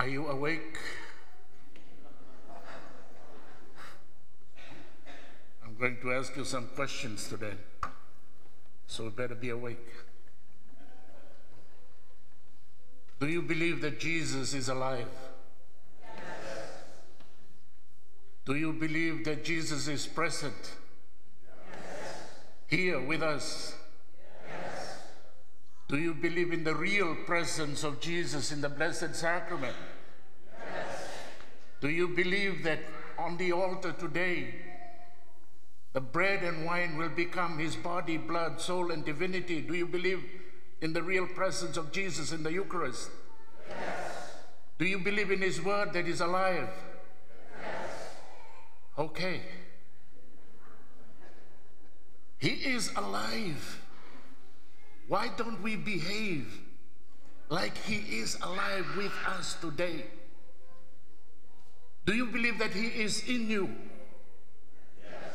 Are you awake? I'm going to ask you some questions today, so you better be awake. Do you believe that Jesus is alive? Yes. Do you believe that Jesus is present here with us? Do you believe in the real presence of Jesus in the Blessed Sacrament? Yes. Do you believe that on the altar today, the bread and wine will become his body, blood, soul, and divinity? Do you believe in the real presence of Jesus in the Eucharist? Yes. Do you believe in his word that is alive? Yes. Okay. He is alive. Why don't we behave like He is alive with us today? Do you believe that He is in you? Yes.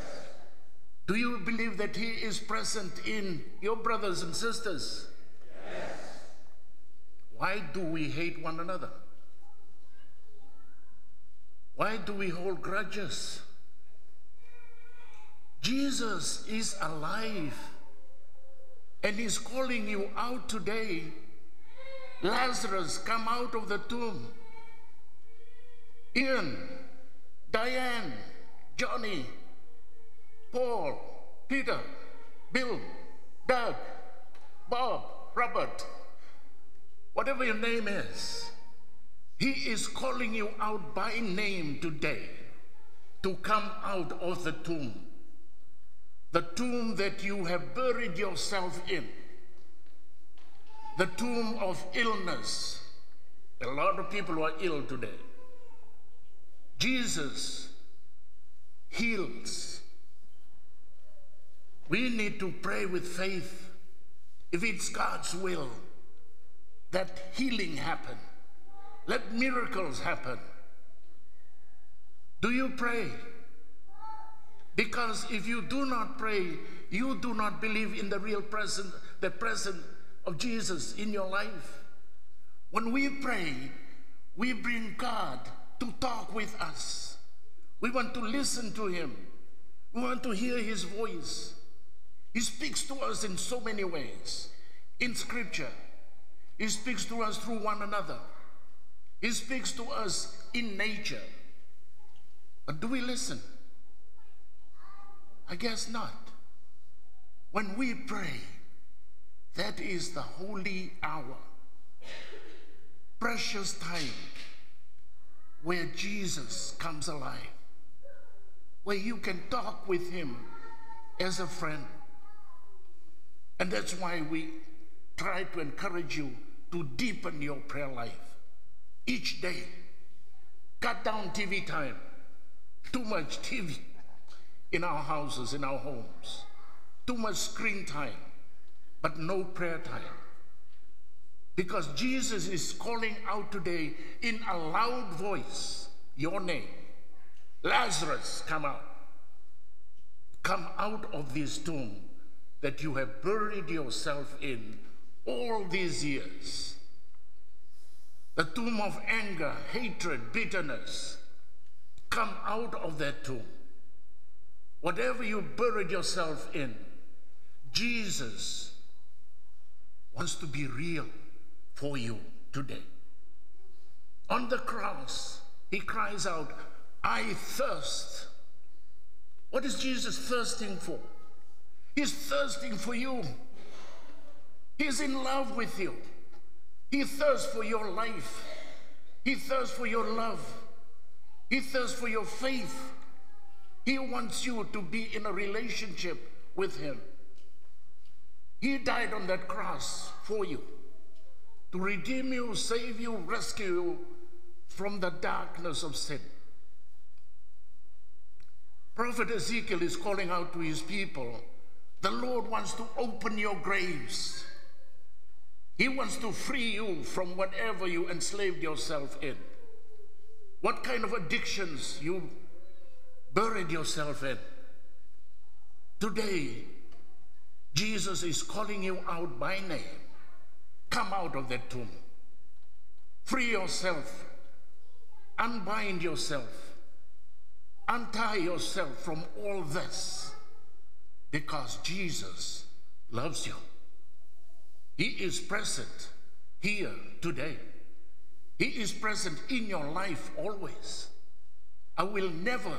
Do you believe that He is present in your brothers and sisters? Yes. Why do we hate one another? Why do we hold grudges? Jesus is alive and he's calling you out today. Lazarus, come out of the tomb. Ian, Diane, Johnny, Paul, Peter, Bill, Doug, Bob, Robert, whatever your name is, he is calling you out by name today to come out of the tomb the tomb that you have buried yourself in, the tomb of illness. A lot of people are ill today. Jesus heals. We need to pray with faith if it's God's will that healing happen. Let miracles happen. Do you pray? Because if you do not pray, you do not believe in the real presence, the presence of Jesus in your life. When we pray, we bring God to talk with us. We want to listen to Him. We want to hear His voice. He speaks to us in so many ways. In Scripture, He speaks to us through one another. He speaks to us in nature. But do we listen? I guess not. When we pray, that is the holy hour, precious time where Jesus comes alive, where you can talk with him as a friend. And that's why we try to encourage you to deepen your prayer life each day. Cut down TV time. Too much TV in our houses, in our homes. Too much screen time, but no prayer time. Because Jesus is calling out today in a loud voice your name. Lazarus, come out. Come out of this tomb that you have buried yourself in all these years. The tomb of anger, hatred, bitterness. Come out of that tomb. Whatever you buried yourself in, Jesus wants to be real for you today. On the cross, he cries out, I thirst. What is Jesus thirsting for? He's thirsting for you. He's in love with you. He thirsts for your life. He thirsts for your love. He thirsts for your faith. He wants you to be in a relationship with Him. He died on that cross for you to redeem you, save you, rescue you from the darkness of sin. Prophet Ezekiel is calling out to his people the Lord wants to open your graves. He wants to free you from whatever you enslaved yourself in. What kind of addictions you buried yourself in. Today, Jesus is calling you out by name. Come out of that tomb. Free yourself unbind yourself, untie yourself from all this because Jesus loves you. He is present here today. He is present in your life always. I will never,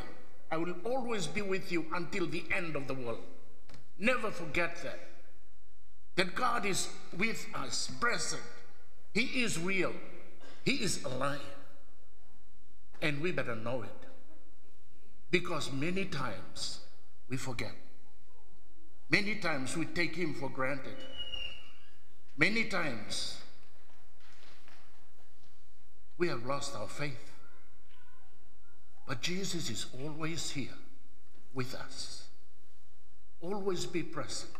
I will always be with you until the end of the world. Never forget that. That God is with us, present. He is real. He is alive. And we better know it. Because many times we forget. Many times we take Him for granted. Many times we have lost our faith. But Jesus is always here with us. Always be present.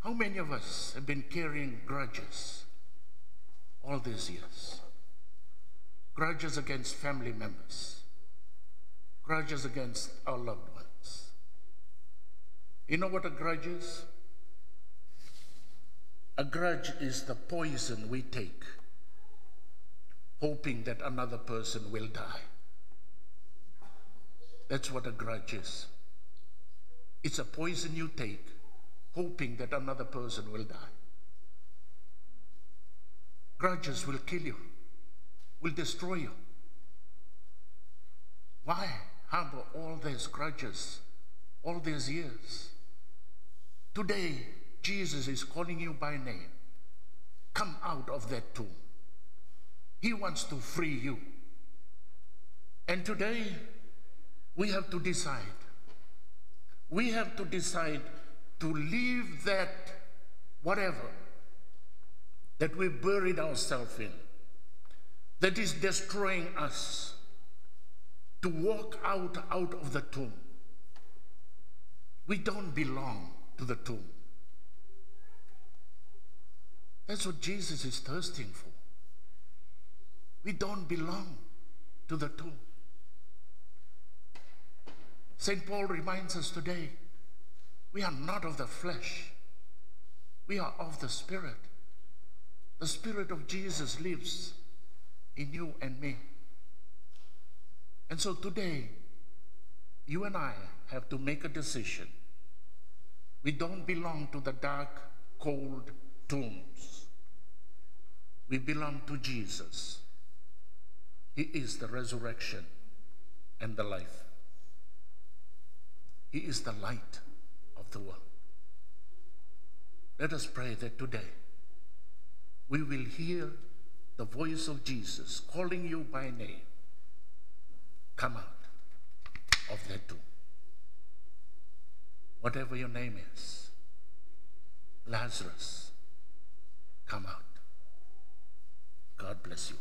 How many of us have been carrying grudges all these years? Grudges against family members, grudges against our loved ones. You know what a grudge is? A grudge is the poison we take, hoping that another person will die. That's what a grudge is. It's a poison you take, hoping that another person will die. Grudges will kill you, will destroy you. Why harbor all these grudges all these years? Today, Jesus is calling you by name. Come out of that tomb. He wants to free you. And today, we have to decide. We have to decide to leave that whatever that we buried ourselves in, that is destroying us, to walk out out of the tomb. We don't belong to the tomb. That's what Jesus is thirsting for. We don't belong to the tomb. St. Paul reminds us today we are not of the flesh, we are of the Spirit. The Spirit of Jesus lives in you and me. And so today, you and I have to make a decision. We don't belong to the dark, cold tombs. We belong to Jesus. He is the resurrection and the life. He is the light of the world. Let us pray that today we will hear the voice of Jesus calling you by name. Come out of that tomb. Whatever your name is, Lazarus, come out. God bless you.